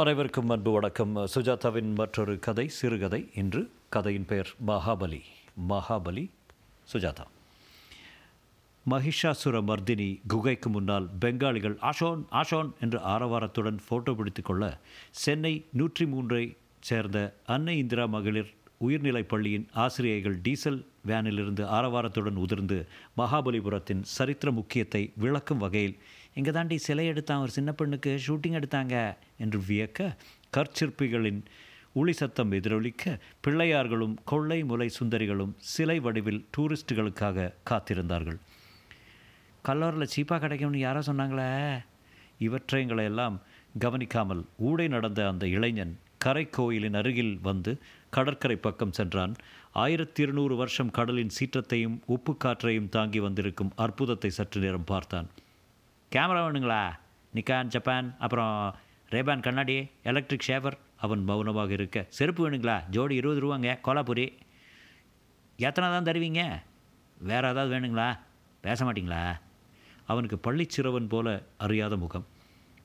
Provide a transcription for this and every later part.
அனைவருக்கும் அன்பு வணக்கம். சுஜாதாவின் மற்றொரு கதை சிறுகதை. இன்று கதையின் பெயர் மகாபலி. மகாபலி சுஜாதா. மகிஷாசுர மர்தினி குகைக்கு முன்னால் பெங்காலிகள் ஆஷோன் ஆஷோன் என்று ஆரவாரத்துடன் ஃபோட்டோ பிடித்து கொள்ள சென்னை நூற்றி மூன்றை சேர்ந்த அன்னை இந்திரா மகளிர் உயர்நிலைப் பள்ளியின் ஆசிரியைகள் டீசல் வேனிலிருந்து ஆரவாரத்துடன் உதிர்ந்து மகாபலிபுரத்தின் சரித்திர முக்கியத்தை விளக்கும் வகையில் எங்கே தாண்டி சிலை எடுத்தான் ஒரு சின்ன பெண்ணுக்கு ஷூட்டிங் எடுத்தாங்க? என்று வியக்க கற்சிற்பிகளின் உளி சத்தம் எதிரொலிக்க பிள்ளையார்களும் கொள்ளை முலை சுந்தரிகளும் சிலை வடிவில் டூரிஸ்டுகளுக்காக காத்திருந்தார்கள். கல்லூரில் சீப்பாக கிடைக்கும்னு யாரோ சொன்னாங்களே? இவற்றைங்களை எல்லாம் கவனிக்காமல் ஊடை நடந்த அந்த இளைஞன் கரை கோயிலின் அருகில் வந்து கடற்கரை பக்கம் சென்றான். ஆயிரத்தி இருநூறு வருஷம் கடலின் சீற்றத்தையும் உப்பு காற்றையும் தாங்கி வந்திருக்கும் அற்புதத்தை சற்று நேரம் பார்த்தான். கேமரா வேணுங்களா? நிக்கான் ஜப்பான் அப்புறம் ரேபான் கண்ணாடி எலக்ட்ரிக் ஷேவர். அவன் மௌனமாக இருக்க. செருப்பு வேணுங்களா? ஜோடி இருபது ரூபாங்க கோலாபுரி. எத்தனை தான் தருவீங்க? வேறு ஏதாவது வேணுங்களா? பேச மாட்டிங்களா? அவனுக்கு பள்ளிச்சிறவன் போல அறியாத முகம்.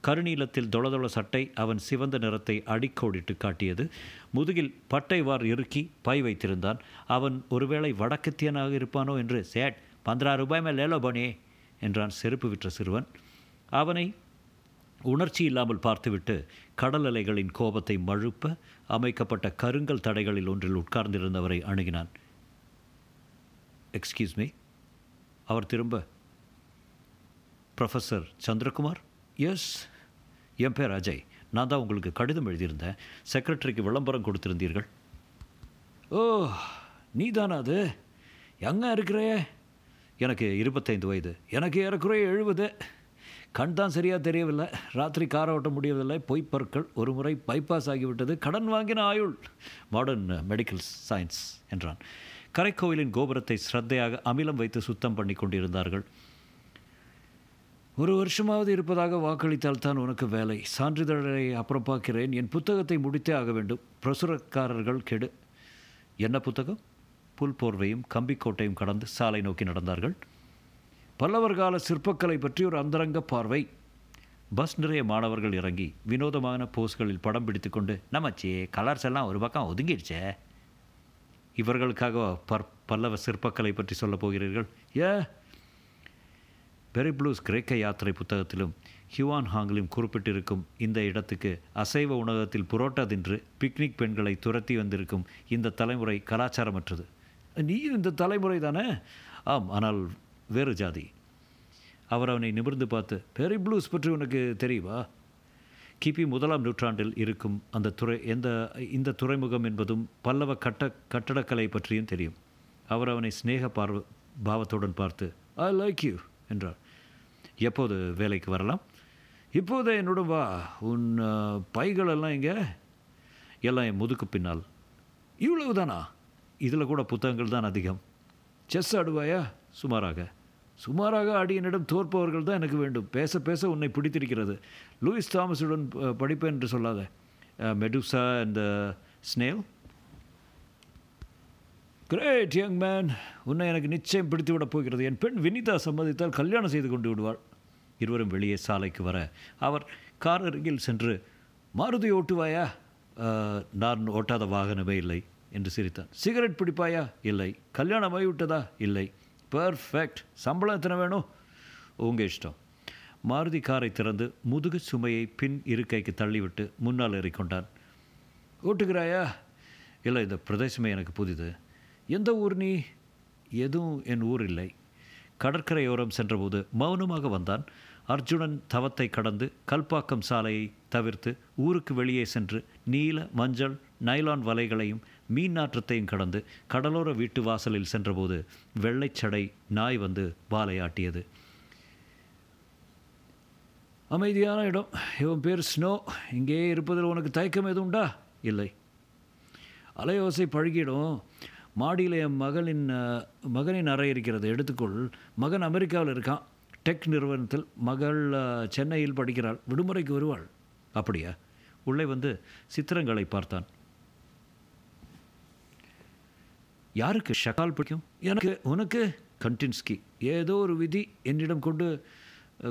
கருநீலத்தில் தொளதொள சட்டை அவன் சிவந்த நிறத்தை அடிக்கோடிட்டு காட்டியது. முதுகில் பட்டை வார் இறுக்கி பை வைத்திருந்தான். அவன் ஒருவேளை வடக்கத்தியனாக இருப்பானோ என்று சேட் பந்திரா ரூபாய் மேல் லேலோ போனே. என்றான் செருப்பு விற்ற சிறுவன். அவனை உணர்ச்சி இல்லாமல் பார்த்துவிட்டு கடல் அலைகளின் கோபத்தை மழுப்ப அமைக்கப்பட்ட கருங்கல் தடைகளில் ஒன்றில் உட்கார்ந்திருந்தவரை அணுகினான். எக்ஸ்கியூஸ் மீ அவர் திரும்ப ப்ரொஃபஸர் சந்திரகுமார் எஸ் என் பேர் அஜய். நான் தான் உங்களுக்கு கடிதம் எழுதியிருந்தேன். செக்ரட்டரிக்கு விளம்பரம் கொடுத்திருந்தீர்கள். ஓ நீ தானா அது? எங்கே இருக்கிறே? எனக்கு இருபத்தைந்து வயது. எனக்கு ஏறக்குறைய எழுபது. கண் தான் சரியாக தெரியவில்லை. ராத்திரி காரை ஓட்ட முடியவில்லை. பொய்ப்பற்கள் ஒரு முறை பைபாஸ் ஆகிவிட்டது. கடன் வாங்கின ஆயுள். மாடர்ன் மெடிக்கல் சயின்ஸ் என்றான். கரைக்கோவிலின் கோபுரத்தை ஸ்ரத்தையாக அமிலம் வைத்து சுத்தம் பண்ணி கொண்டிருந்தார்கள். ஒரு வருஷமாவது இருப்பதாக வாக்களித்தால் தான் உனக்கு வேலை. சான்றிதழை அப்புறம் பார்க்கிறேன். என் புத்தகத்தை முடித்தே ஆக வேண்டும். பிரசுரக்காரர்கள் கெடு. என்ன புத்தகம்? புல் போர்வையும் கம்பிக்கோட்டையும் கடந்து சாலை நோக்கி நடந்தார்கள். பல்லவர் கால சிற்பக்கலை பற்றி ஒரு அந்தரங்க பார்வை. பஸ் நிறைய மாணவர்கள் இறங்கி வினோதமான போஸ்களில் படம் பிடித்து கொண்டு நமச்சி கலர்ஸ் எல்லாம் ஒரு பக்கம் ஒதுங்கிடுச்சே. இவர்களுக்காக பர் பல்லவ சிற்பக்கலை பற்றி சொல்லப் போகிறீர்கள். ஏ? பெரிப்ளூஸ் கிரேக்க யாத்திரை புத்தகத்திலும் ஹியூவான் ஹாங்கிலும் குறிப்பிட்டிருக்கும் இந்த இடத்துக்கு அசைவ உணவகத்தில் புரோட்டா தின்று பிக்னிக் பெண்களை துரத்தி வந்திருக்கும் இந்த தலைமுறை கலாச்சாரமற்றது. நீயும் இந்த தலைமுறை தானே? ஆம் ஆனால் வேறு ஜாதி. அவர் அவனை நிமிர்ந்து பார்த்து பெரிப்ளூஸ் பற்றி உனக்கு தெரியுமா? கிபி முதலாம் நூற்றாண்டில் இருக்கும் அந்த துறை எந்த இந்த துறைமுகம் என்பதும் பல்லவ கட்ட கட்டடக்கலை பற்றியும் தெரியும். அவர் அவனை சிநேக பார்வ பாவத்துடன் பார்த்து ஐ லைக் யூ என்றார். எப்போது வேலைக்கு வரலாம்? இப்போதே என்னுடன் வா. உன் பைகளெல்லாம் இங்கே எங்கே? எல்லாம் என் முதுக்கு பின்னால். இவ்வளவு தானா இதில் கூட புத்தகங்கள் தான் அதிகம். செஸ் ஆடுவாயா? சுமாராக. சுமாராக ஆடி என்னிடம் தோற்பவர்கள் தான் எனக்கு வேண்டும். பேச பேச உன்னை பிடித்திருக்கிறது. லூயிஸ் தாமஸுடன் படிப்பேன் என்று சொல்லாத. Medusa and snail? Great young man உன்னை எனக்கு நிச்சயம் பிடித்து விடப் போகிறது. என் பெண் வினிதா சம்மதித்தால் கல்யாணம் செய்து கொண்டு விடுவாள். இருவரும் வெளியே சாலைக்கு வர. அவர் கார் அருகில் சென்று மாருதி ஓட்டுவாயா? நான் ஓட்டாத வாகனமே இல்லை. என்று சிரித்தான் சிகரெட் பிடிப்பாயா? இல்லை. கல்யாணம் ஆகிவிட்டதா இல்லை. பர்ஃபெக்ட் சம்பளம் எத்தனை வேணும்? உங்கள் இஷ்டம். மாருதி காரை திறந்து முதுகு சுமையை பின் இருக்கைக்கு தள்ளிவிட்டு முன்னால் ஏறிக்கொண்டான். ஓட்டுகிறாயா? இல்லை இந்த பிரதேசமே எனக்கு புதிது. எந்த ஊர் நீ? எதுவும் என் ஊர் இல்லை. கடற்கரையோரம் சென்றபோது மௌனமாக வந்தான். அர்ஜுனன் தவத்தை கடந்து கல்பாக்கம் சாலையை தவிர்த்து ஊருக்கு வெளியே சென்று நீல மஞ்சள் நைலான் வலைகளையும் மீன் நாற்றத்தையும் கடந்து கடலோர வீட்டு வாசலில் சென்றபோது வெள்ளைச்சடை நாய் வந்து வாலையாட்டியது. அமைதியான இடம். இவன் பேர் ஸ்னோ. இங்கே இருப்பதில் உனக்கு தயக்கம் எதுவும் உண்டா? இல்லை. அலையோசை பழகிடும். மாடியில் என் மகளின் மகனின் அறை இருக்கிறது. எடுத்துக்கொள். மகன் அமெரிக்காவில் இருக்கான். டெக் நிறுவனத்தில் மகள் சென்னையில் படிக்கிறாள். விடுமுறைக்கு வருவாள். அப்படியா? உள்ளே வந்து சித்திரங்களை பார்த்தான். யாருக்கு ஷகால் பிடிக்கும்? எனக்கு உனக்கு கண்டின்ஸ்கி. ஏதோ ஒரு விதி என்னிடம் கொண்டு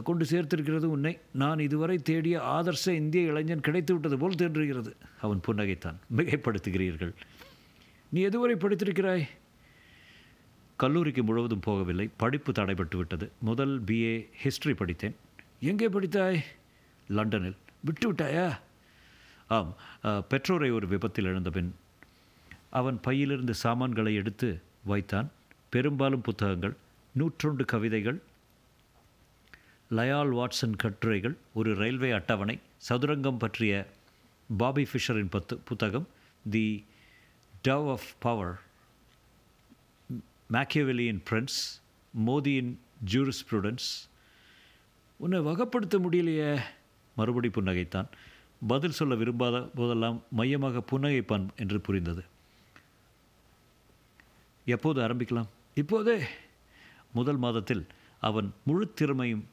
கொண்டு சேர்த்திருக்கிறது உன்னை. நான் இதுவரை தேடிய ஆதர்ச இந்திய இளைஞன் கிடைத்து விட்டது போல் தோன்றுகிறது. அவன் புன்னகைத்தான். மிகைப்படுத்துகிறீர்கள். நீ எதுவரை படித்திருக்கிறாய்? கல்லூரிக்கு முழுவதும் போகவில்லை. படிப்பு தடைபட்டு விட்டது. முதல் பிஏ ஹிஸ்ட்ரி படித்தேன். எங்கே படித்தாய்? லண்டனில். விட்டு விட்டாயா? ஆம். பெற்றோரை ஒரு விபத்தில் இழந்த பின் அவன் பையிலிருந்து சாமான்களை எடுத்து வைத்தான். பெரும்பாலும் புத்தகங்கள் நூற்றொண்டு கவிதைகள் லயால் வாட்சன் கட்டுரைகள் ஒரு ரயில்வே அட்டவணை சதுரங்கம் பற்றிய பாபி ஃபிஷரின் பத்து புத்தகம் தி டவ் ஆஃப் பவர் மேக்கியவெலியின் ஃப்ரெண்ட்ஸ் மோதியின் ஜூரிஸ் ஜூரிஸ்ப்ரூடன்ஸ். உன்னை வகப்படுத்த முடியலையே மறுபடி புன்னகைத்தான். பதில் சொல்ல விரும்பாத போதெல்லாம் மையமாக புன்னகைப்பான் என்று புரிந்தது. எப்போது ஆரம்பிக்கலாம்? இப்போதே. முதல் மாதத்தில் அவன் முழு திறமையும்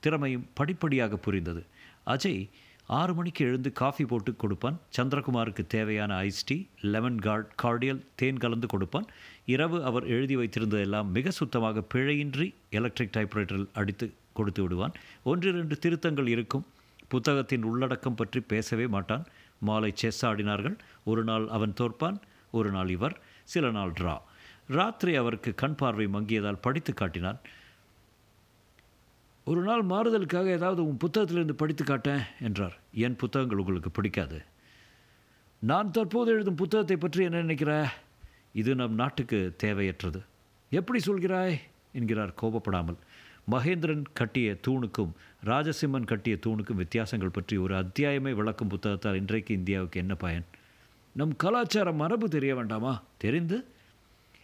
திறமையும் படிப்படியாக புரிந்தது. அஜய் ஆறு மணிக்கு எழுந்து காஃபி போட்டு கொடுப்பான். சந்திரகுமாருக்கு தேவையான ice tea lemon card cordial தேன் கலந்து கொடுப்பான். இரவு அவர் எழுதி வைத்திருந்ததெல்லாம் மிக சுத்தமாக பிழையின்றி எலக்ட்ரிக் டைப்ரைட்டரில் அடித்து கொடுத்து விடுவான். ஒன்றிரண்டு திருத்தங்கள் இருக்கும். புத்தகத்தின் உள்ளடக்கம் பற்றி பேசவே மாட்டான். மாலை செஸ் ஆடினார்கள். ஒரு நாள் அவன் தோற்பான் ஒரு நாள் இவர் சில நாள் ட்ரா. ராத்திரி அவருக்கு கண் பார்வை மங்கியதால் படித்து காட்டினான். ஒரு நாள் மாறுதலுக்காக ஏதாவது உன் புத்தகத்திலிருந்து படித்து காட்டேன் என்றார். என் புத்தகங்கள் உங்களுக்கு பிடிக்காது. நான் தற்போது எழுதும் புத்தகத்தை பற்றி என்ன நினைக்கிற இது நம் நாட்டுக்கு தேவையற்றது. எப்படி சொல்கிறாய்? என்கிறார் கோபப்படாமல். மகேந்திரன் கட்டிய தூணுக்கும் ராஜசிம்மன் கட்டிய தூணுக்கும் வித்தியாசங்கள் பற்றி ஒரு அத்தியாயமே விளக்கும் புத்தகத்தால் இன்றைக்கு இந்தியாவுக்கு என்ன பயன்? நம் கலாச்சார மரபு தெரிய வேண்டாமா? தெரிந்து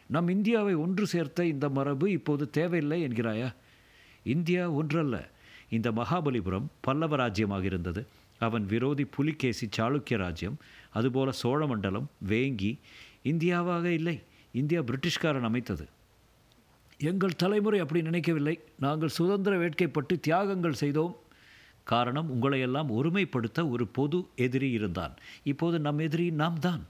நம் இந்தியாவை ஒன்று சேர்த்த இந்த மரபு இப்போது தேவையில்லை என்கிறாயா? இந்தியா ஒன்றல்ல. இந்த மகாபலிபுரம் பல்லவ ராஜ்யமாக இருந்தது. அவன் விரோதி புலிகேசி சாளுக்கிய ராஜ்யம் அதுபோல சோழமண்டலம் வேங்கி இந்தியாவாக இல்லை. இந்தியா பிரிட்டிஷ்காரன் அமைத்தது. எங்கள் தலைமுறை அப்படி நினைக்கவில்லை. நாங்கள் சுதந்திர வேட்கைப்பட்டு தியாகங்கள் செய்தோம். காரணம் உங்களையெல்லாம் ஒருமைப்படுத்த ஒரு பொது எதிரி இருந்தான். இப்போது நம் எதிரி நாம் தான்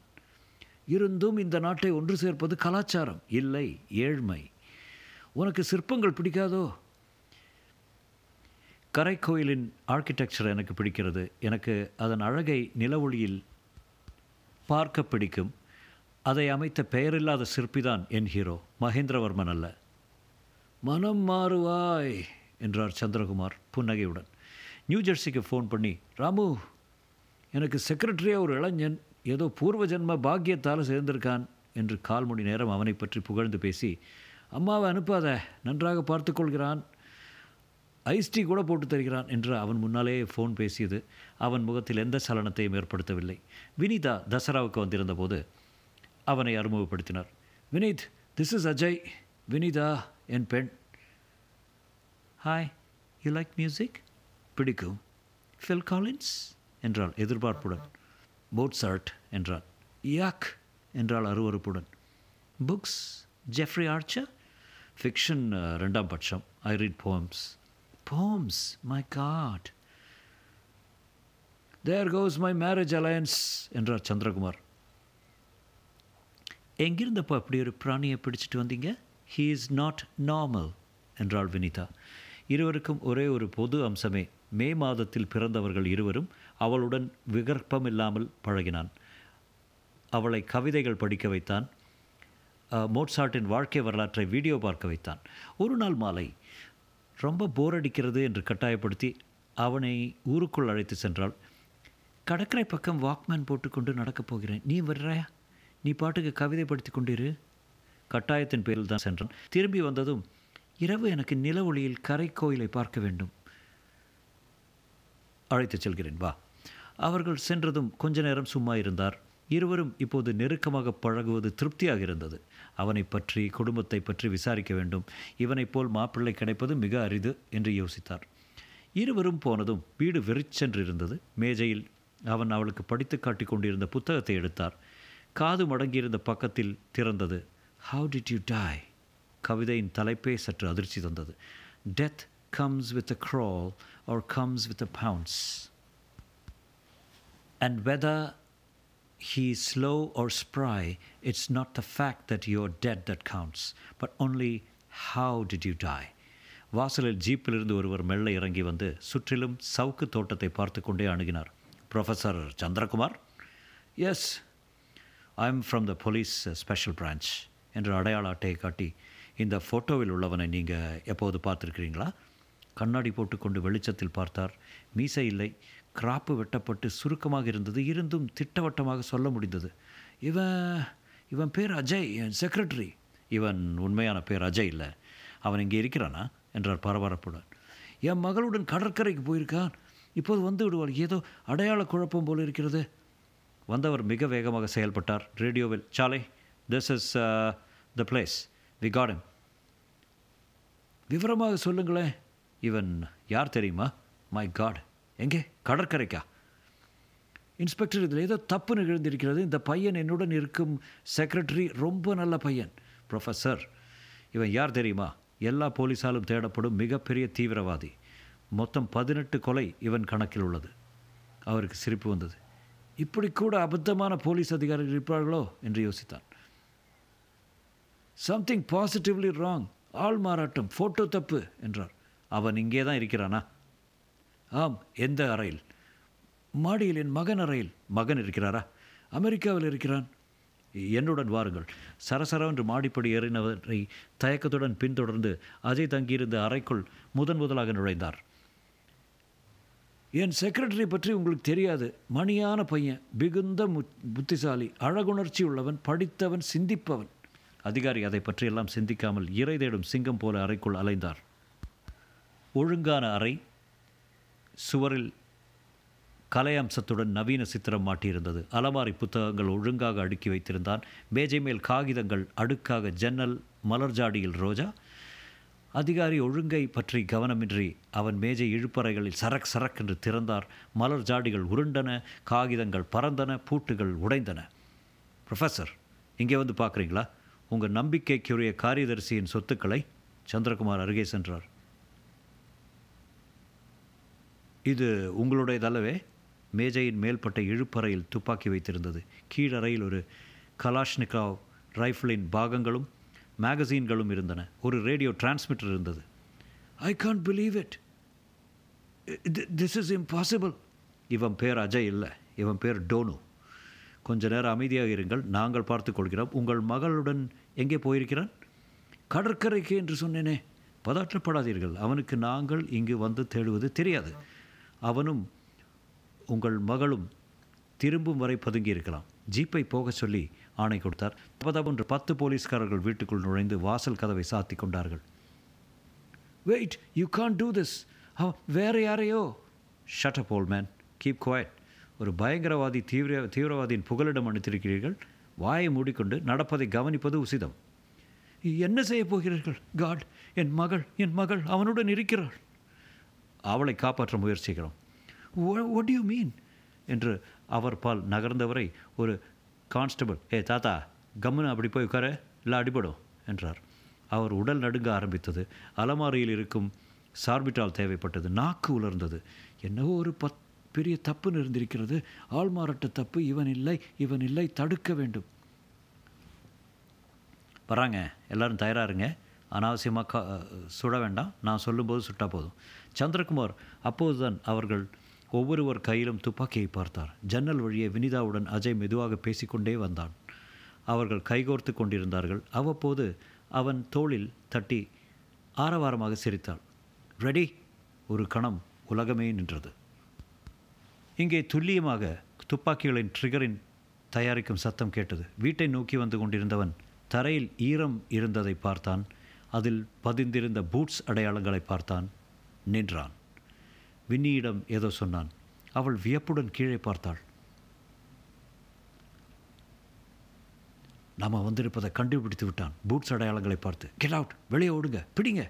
இருந்தும் இந்த நாட்டை ஒன்று சேர்ப்பது கலாச்சாரம் இல்லை ஏழ்மை. உனக்கு சிற்பங்கள் பிடிக்காதோ? கரைக்கோயிலின் ஆர்கிடெக்சர் எனக்கு பிடிக்கிறது. எனக்கு அதன் அழகை நிலவொளியில் பார்க்க பிடிக்கும். அதை அமைத்த பெயரில்லாத சிற்பிதான் என் ஹீரோ மகேந்திரவர்மன் அல்ல. மனம் மாறுவாய் என்றார் சந்திரகுமார் புன்னகையுடன். நியூ ஜெர்சிக்கு ஃபோன் பண்ணி ராமு எனக்கு செக்ரட்டரியாக ஒரு இளைஞன் ஏதோ பூர்வ ஜென்ம பாக்கியத்தால் சேர்ந்திருக்கான் என்று கால் மணி நேரம் அவனை பற்றி புகழ்ந்து பேசி அம்மாவை அனுப்பாத நன்றாக பார்த்துக்கொள்கிறான் ஐஸ்டி கூட போட்டு தருகிறான் என்று அவன் முன்னாலே ஃபோன் பேசியது. அவன் முகத்தில் எந்த சலனத்தையும் ஏற்படுத்தவில்லை. வினிதா தசராவுக்கு வந்திருந்த போது அவனை அறிமுகப்படுத்தினார். வினீத் திஸ் இஸ் அஜய் வினிதா என் பெண். ஹாய் யூ லைக் மியூசிக் பிடிக்கும். ஃபில் காலின்ஸ் என்றால் எதிர்பார்ப்புடன். போட்ஸார்ட் என்றார். யாக் என்றால் அருவறுப்புடன் புக்ஸ் ஜெஃப்ரி ஆர்ச்சர் ஃபிக்ஷன் ரெண்டாம் பட்சம். I read poems poems my God there goes my marriage alliance என்றார் சந்திரகுமார். எங்கிருந்தப்போ அப்படி ஒரு பிராணியை பிடிச்சிட்டு வந்தீங்க? ஹீ இஸ் நாட் நார்மல் என்றாள் வினிதா. இருவருக்கும் ஒரே ஒரு பொது அம்சமே மே மாதத்தில் பிறந்தவர்கள் இருவரும் அவளுடன் விகற்பம் இல்லாமல் பழகினான். அவளை கவிதைகள் படிக்க வைத்தான். அஹ், மோட்சார்ட்டின் வாழ்க்கை வரலாற்றை வீடியோ பார்க்க வைத்தான். ஒரு நாள் மாலை ரொம்ப போர் அடிக்கிறது என்று கட்டாயப்படுத்தி அவனை ஊருக்குள் அழைத்து சென்றாள். கடற்கரை பக்கம் வாக்மேன் போட்டுக்கொண்டு நடக்கப் போகிறேன். நீ வர்றாயா? நீ பாட்டுக்கு கவிதை படித்து கொண்டிரு. கட்டாயத்தின் பேரில் தான் சென்றான். திரும்பி வந்ததும் இரவு எனக்கு நில ஒளியில் கரை கோயிலை பார்க்க வேண்டும். அழைத்துச் செல்கிறேன் வா. அவர்கள் சென்றதும் கொஞ்ச நேரம் சும்மா இருந்தார். இருவரும் இப்போது நெருக்கமாக பழகுவது திருப்தியாக இருந்தது. அவனை பற்றி குடும்பத்தை பற்றி விசாரிக்க வேண்டும். இவனைப் போல் மாப்பிள்ளை கிடைப்பது மிக அரிது என்று யோசித்தார். இருவரும் போனதும் வீடு வெறிச்சென்றிருந்தது. மேஜையில் அவன் அவளுக்கு படித்து காட்டி கொண்டிருந்த புத்தகத்தை எடுத்தார். காது மடங்கியிருந்த பக்கத்தில் திறந்தது ஹவு டிட் யூ டாய் கவிதையின் தலைப்பே சற்று அதிர்ச்சி தந்தது death comes with a crawl or comes with a pounce and whether he is slow or spry, it's not the fact that you're dead that counts, but only how did you die. வாசலில் ஜீப்பிலிருந்து ஒருவர் மெல்ல இறங்கி வந்து சுற்றிலும் சவுக்கு தோட்டத்தை பார்த்து கொண்டே அணுகினார் professor Chandrakumar yes I am from the police special branch என்று அடையாள அட்டையை காட்டி இந்த ஃபோட்டோவில் உள்ளவனை நீங்கள் எப்போது பார்த்துருக்கிறீங்களா? கண்ணாடி போட்டுக்கொண்டு வெளிச்சத்தில் பார்த்தார். மீசை இல்லை. கிராப்பு வெட்டப்பட்டு சுருக்கமாக இருந்தது. இருந்தும் திட்டவட்டமாக சொல்ல முடிந்தது. இவன் இவன் பேர் அஜய் என் செக்ரட்டரி இவன் உண்மையான பேர் அஜய் இல்லை. அவன் இங்கே இருக்கிறானா? என்றார் பரபரப்புடன். என் மகளுடன் கடற்கரைக்கு போயிருக்கான். இப்போது வந்து விடுவாள். ஏதோ அடையாள குழப்பம் போல் இருக்கிறது. வந்தவர் மிக வேகமாக செயல்பட்டார். ரேடியோவில் சாலை this is the place we got விவரமாக சொல்லுங்களேன். இவன் யார் தெரியுமா? மை காட் எங்கே? கடற்கரைக்கா? இன்ஸ்பெக்டர் இதில் ஏதோ தப்பு நிகழ்ந்திருக்கிறது. இந்த பையன் என்னுடன் இருக்கும் செக்ரட்டரி ரொம்ப நல்ல பையன். ப்ரொஃபஸர் இவன் யார் தெரியுமா? எல்லா போலீஸாலும் தேடப்படும் மிகப்பெரிய தீவிரவாதி. மொத்தம் பதினெட்டு கொலை இவன் கணக்கில் உள்ளது. அவருக்கு சிரிப்பு வந்தது. இப்படி கூட அபத்தமான போலீஸ் அதிகாரிகள் இருப்பார்களோ? என்று யோசித்தான். சம்திங் பாசிட்டிவ்லி ராங் ஆள் மாறாட்டம். ஃபோட்டோ தப்பு என்றார். அவன் இங்கே தான் இருக்கிறானா? ஆம் எந்த அறையில்? மாடியில் என் மகன் அறையில். மகன் இருக்கிறாரா? அமெரிக்காவில் இருக்கிறான். என்னுடன் வாருங்கள். சரசரவென்று மாடிப்படி ஏறினவரை தயக்கத்துடன் பின்தொடர்ந்து அஜய் தங்கியிருந்த அறைக்குள் முதன் முதலாக நுழைந்தார். என் செக்ரட்டரி பற்றி உங்களுக்கு தெரியாது. மணியான பையன். மிகுந்த புத்திசாலி. அழகுணர்ச்சி உள்ளவன் படித்தவன். சிந்திப்பவன். அதிகாரி அதை பற்றியெல்லாம் சிந்திக்காமல் இறை தேடும் சிங்கம் போல அறைக்குள் அலைந்தார். ஒழுங்கான அறை சுவரில் கலை அம்சத்துடன் நவீன சித்திரம் மாட்டியிருந்தது. அலமாரி புத்தகங்கள் ஒழுங்காக அடுக்கி வைத்திருந்தான். மேஜை மேல் காகிதங்கள் அடுக்காக ஜன்னல் மலர் ஜாடியில் ரோஜா. அதிகாரி ஒழுங்கை பற்றி கவனமின்றி அவன் மேஜை இழுப்பறைகளில் சரக் சரக் என்று திறந்தார். மலர் ஜாடிகள் உருண்டன காகிதங்கள் பறந்தன பூட்டுகள் உடைந்தன. ப்ரொஃபஸர் இங்கே வந்து பார்க்குறீங்களா? உங்கள் நம்பிக்கைக்குரிய காரியதரிசியின் சொத்துக்களை சந்திரகுமார் அருகே சென்றார். இது உங்களுடையதல்லவே? மேஜையின் மேல்பட்ட இழுப்பறையில் துப்பாக்கி வைத்திருந்தது. கீழறையில் ஒரு கலாஷ்னிகாவ் ரைஃபிளின் பாகங்களும் மேகசீன்களும் இருந்தன. ஒரு ரேடியோ டிரான்ஸ்மிட்டர் இருந்தது. I can't believe it. This is impossible. இவன் பேர் அஜய் இல்லை. இவன் பேர் டோனு. கொஞ்ச நேரம் அமைதியாக இருங்கள். நாங்கள் பார்த்து கொள்கிறோம். உங்கள் மகளுடன் எங்கே போயிருக்கிறான்? கடற்கரைக்கு என்று சொன்னேனே. பதற்றப்படாதீர்கள். அவனுக்கு நாங்கள் இங்கு வந்து தேடுவது தெரியாது. அவனும் உங்கள் மகளும் திரும்பும் வரை பதுங்கி இருக்கலாம். ஜீப்பை போக சொல்லி ஆணை கொடுத்தார். தபதபென்று பத்து போலீஸ்காரர்கள் வீட்டுக்குள் நுழைந்து வாசல் கதவை சாத்தி கொண்டார்கள். Wait you can do this வேறு யாரையோ? Shut up man keep quiet ஒரு பயங்கரவாதி தீவிர தீவிரவாதியின் புகலிடம் அளித்திருக்கிறீர்கள் வாயை மூடிக்கொண்டு நடப்பதை கவனிப்பது உசிதம். என்ன செய்ய போகிறீர்கள்? காட் என் மகள் என் மகள் அவனுடன் இருக்கிறாள். அவளை காப்பாற்ற முயற்சிக்கிறோம் ஒட் யூ மீன் என்று அவர் பால் நகர்ந்தவரை ஒரு கான்ஸ்டபிள் ஏ தாத்தா கம்முன்னு அப்படி போய் உட்கார இல்லை அடிபடும் என்றார். அவர் உடல் நடுங்க ஆரம்பித்தது. அலமாரியில் இருக்கும் சார்பிட்டால் தேவைப்பட்டது. நாக்கு உலர்ந்தது. என்னவோ ஒரு பத் பெரிய தப்பு இருந்திருக்கிறது ஆள்மாறாட்ட தப்பு இவன் இல்லை இவன் இல்லை தடுக்க வேண்டும். வராங்க. எல்லாரும் தயாராக இருங்க. அனாவசியமாக கா சுட வேண்டாம். நான் சொல்லும்போது சுட்டா போதும். சந்திரகுமார் அப்போதுதான் அவர்கள் ஒவ்வொருவர் கையிலும் துப்பாக்கியை பார்த்தார். ஜன்னல் வழியே வினிதாவுடன் அஜய் மெதுவாக பேசிக்கொண்டே வந்தான். அவர்கள் கைகோர்த்து கொண்டிருந்தார்கள். அவ்வப்போது அவன் தோளில் தட்டி ஆரவாரமாக சிரித்தாள். ரெடி ஒரு கணம் உலகமே நின்றது. இங்கே துல்லியமாக துப்பாக்கிகளின் ட்ரிகரின் தயாரிக்கும் சத்தம் கேட்டது. வீட்டை நோக்கி வந்து கொண்டிருந்தவன் தரையில் ஈரம் இருந்ததை பார்த்தான். அதில் பதிந்திருந்த பூட்ஸ் அடையாளங்களை பார்த்தான். நின்றான். வின்னியிடம் ஏதோ சொன்னான். அவள் வியப்புடன் கீழே பார்த்தாள். நாம் வந்திருப்பதை கண்டுபிடித்து விட்டான். பூட்ஸ் அடையாளங்களை பார்த்து கெட் அவுட் வெளியே ஓடுங்க. பிடிங்க.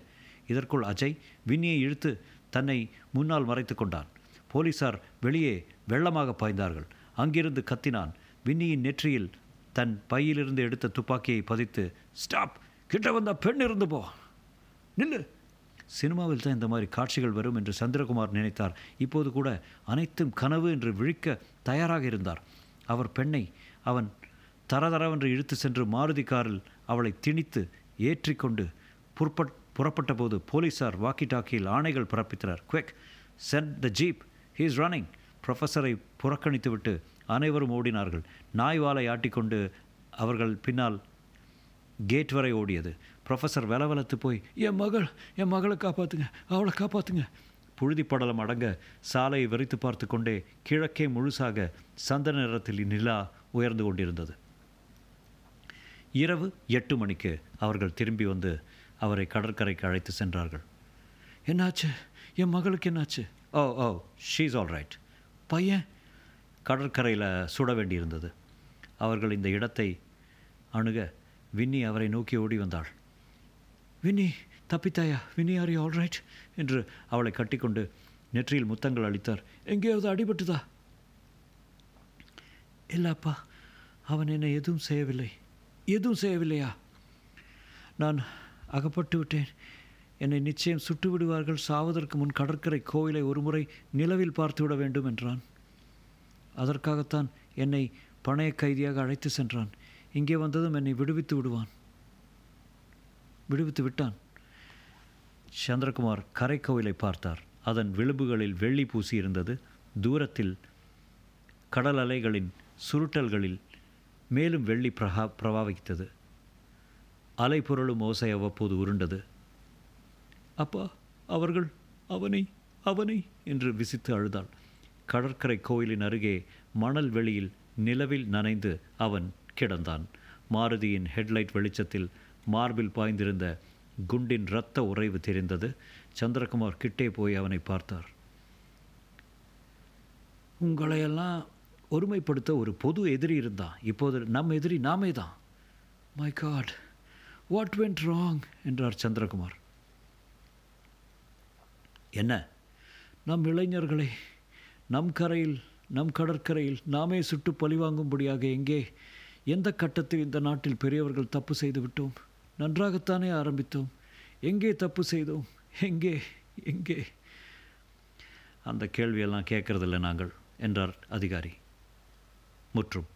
இதற்குள் அஜய் வின்னியை இழுத்து தன்னை முன்னால் மறைத்து கொண்டான். போலீசார் வெளியே வெள்ளமாக பாய்ந்தார்கள். அங்கிருந்து கத்தினான். வின்னியின் நெற்றியில் தன் பையிலிருந்து எடுத்த துப்பாக்கியை பதித்து ஸ்டாப்! கிட்ட வந்த பெண் இருந்து போ! நில்லு! சினிமாவில் தான் இந்த மாதிரி காட்சிகள் வரும் என்று சந்திரகுமார் நினைத்தார். இப்போது கூட அனைத்தும் கனவு என்று விழிக்க தயாராக இருந்தார். அவர் பெண்ணை அவன் தரதரவென்று இழுத்து சென்று மாருதி காரில் அவளை திணித்து ஏற்றிக்கொண்டு புறப்பட் புறப்பட்ட போது போலீஸார் வாக்கி டாக்கியில் ஆணைகள் பிறப்பித்தனர். Quick! Send the jeep! He is running ப்ரொஃபஸரை புறக்கணித்துவிட்டு அனைவரும் ஓடினார்கள். நாய் வாலை ஆட்டிக்கொண்டு அவர்கள் பின்னால் கேட் வரை ஓடியது. ப்ரொஃபஸர் வெலவெலத்து போய் என் மகள் என் மகளை காப்பாற்றுங்க அவளை காப்பாற்றுங்க புழுதி படலம் அடங்க சாலையை வெறித்து பார்த்து கொண்டே கிழக்கே முழுசாக சந்தன நிறத்தில் நிலா உயர்ந்து கொண்டிருந்தது. இரவு எட்டு மணிக்கு அவர்கள் திரும்பி வந்து அவரை கடற்கரைக்கு அழைத்து சென்றார்கள். என்னாச்சு? என் மகளுக்கு என்னாச்சு? Oh oh she's all right பையன்? கடற்கரையில் சுட வேண்டியிருந்தது. அவர்கள் இந்த இடத்தை அணுக வின்னி அவரை நோக்கி ஓடி வந்தாள். வின்னி தப்பித்தாயா? வின்னி ஆர் ஆல் ரைட் என்று அவளை கட்டிக்கொண்டு நெற்றியில் முத்தங்கள் அளித்தார். எங்கேயாவது அடிபட்டுதா? இல்லப்பா அவன் என்னை எதுவும் செய்யவில்லை. எதுவும் செய்யவில்லையா? நான் அகப்பட்டு விட்டேன். என்னை நிச்சயம் சுட்டு விடுவார்கள் சாவதற்கு முன் கடற்கரை கோவிலை ஒருமுறை நிலவில் பார்த்துவிட வேண்டும் என்றான். அதற்காகத்தான் என்னை பணைய கைதியாக அழைத்து சென்றான். இங்கே வந்ததும் என்னை விடுவித்து விடுவான். விடுவித்து விட்டான். சந்திரகுமார் கரை பார்த்தார். அதன் விளிம்புகளில் வெள்ளி பூசி இருந்தது. தூரத்தில் கடல் அலைகளின் சுருட்டல்களில் மேலும் வெள்ளி பிரகா பிரபாவித்தது அலை ஓசை அவ்வப்போது உருண்டது. அப்பா அவர்கள் அவனை அவனை என்று விசித்து அழுதாள். கடற்கரை கோயிலின் அருகே மணல் வெளியில் நிலவில் நனைந்து அவன் கிடந்தான். மாருதியின் ஹெட்லைட் வெளிச்சத்தில் மார்பில் பாய்ந்திருந்த குண்டின் இரத்த உறைவு தெரிந்தது. சந்திரகுமார் கிட்டே போய் அவனை பார்த்தார். உங்களையெல்லாம் ஒருமைப்படுத்த ஒரு பொது எதிரி இருந்தான் இப்போது நம் எதிரி நாமே தான் my God what went wrong என்றார் சந்திரகுமார். என்ன? நம் இளைஞர்களை நம் கரையில் நம் கடற்கரையில் நாமே சுட்டு பழிவாங்கும்படியாக எங்கே எந்த கட்டத்தில் இந்த நாட்டில் பெரியவர்கள் தப்பு செய்து விட்டோம்? நன்றாகத்தானே ஆரம்பித்தோம். எங்கே தப்பு செய்தோம்? எங்கே எங்கே? அந்த கேள்வியெல்லாம் கேட்கறதில்ல நாங்கள் என்றார் அதிகாரி. முற்றும்.